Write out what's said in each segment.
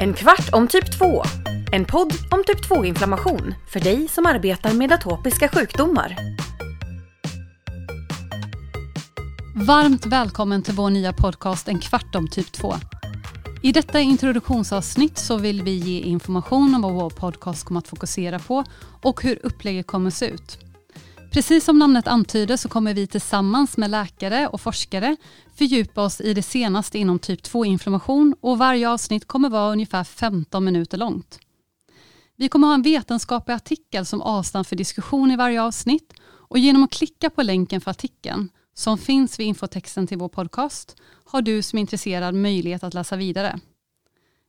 En kvart om typ 2. En podd om typ 2-inflammation för dig som arbetar med atopiska sjukdomar. Varmt välkommen till vår nya podcast En kvart om typ 2. I detta introduktionsavsnitt så vill vi ge information om vad vår podcast kommer att fokusera på och hur upplägget kommer att se ut. Precis som namnet antyder så kommer vi tillsammans med läkare och forskare fördjupa oss i det senaste inom typ 2-inflammation och varje avsnitt kommer vara ungefär 15 minuter långt. Vi kommer ha en vetenskaplig artikel som avstamp för diskussion i varje avsnitt och genom att klicka på länken för artikeln som finns vid infotexten till vår podcast har du som är intresserad möjlighet att läsa vidare.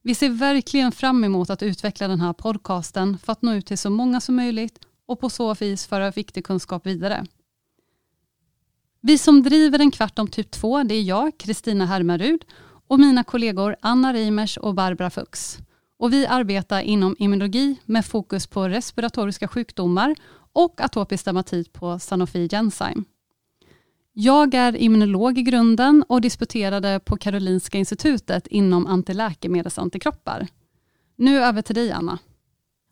Vi ser verkligen fram emot att utveckla den här podcasten för att nå ut till så många som möjligt och på så vis föra viktig kunskap vidare. Vi som driver en kvart om typ 2 det är jag, Kristina Hermarud och mina kollegor Anna Reimers och Barbara Fuchs. Och vi arbetar inom immunologi med fokus på respiratoriska sjukdomar och atopisk dermatit på Sanofi Genzyme. Jag är immunolog i grunden och disputerade på Karolinska institutet inom antiläkemedelsantikroppar. Nu över till dig Anna.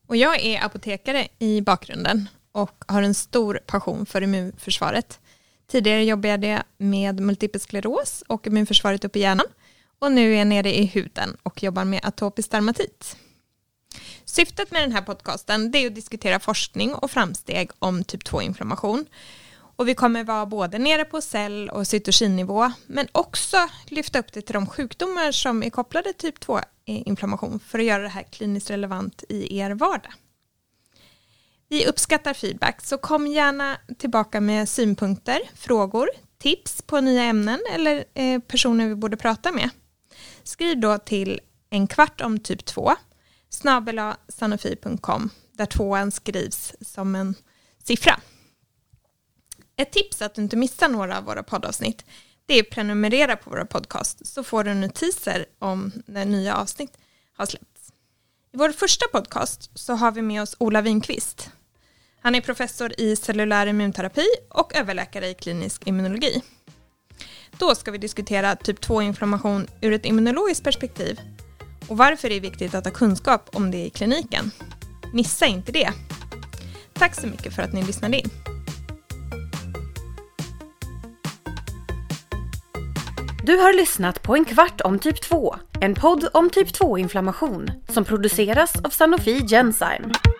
Och jag är apotekare i bakgrunden och har en stor passion för immunförsvaret. Tidigare jobbade jag med multipel skleros och immunförsvaret upp i hjärnan och nu är jag nere i huden och jobbar med atopisk dermatit. Syftet med den här podcasten är att diskutera forskning och framsteg om typ 2-inflammation. Och vi kommer vara både nere på cell och cytokinnivå men också lyfta upp det till de sjukdomar som är kopplade till typ 2-inflammation för att göra det här kliniskt relevant i er vardag. Vi uppskattar feedback så kom gärna tillbaka med synpunkter, frågor, tips på nya ämnen eller eh, personer vi borde prata med. Skriv då till en kvart om typ 2 snabela sanofi.com där tvåan skrivs som en siffra. Ett tips att du inte missar några av våra poddavsnitt det är att prenumerera på våra podcast så får du notiser om när nya avsnitt har släppts. I vår första podcast så har vi med oss Ola Winqvist. Han är professor i cellulär immunterapi och överläkare i klinisk immunologi. Då ska vi diskutera typ 2-inflammation ur ett immunologiskt perspektiv och varför det är viktigt att ha kunskap om det i kliniken. Missa inte det. Tack så mycket för att ni lyssnade in. Du har lyssnat på En kvart om typ 2, en podd om typ 2-inflammation som produceras av Sanofi Genzyme.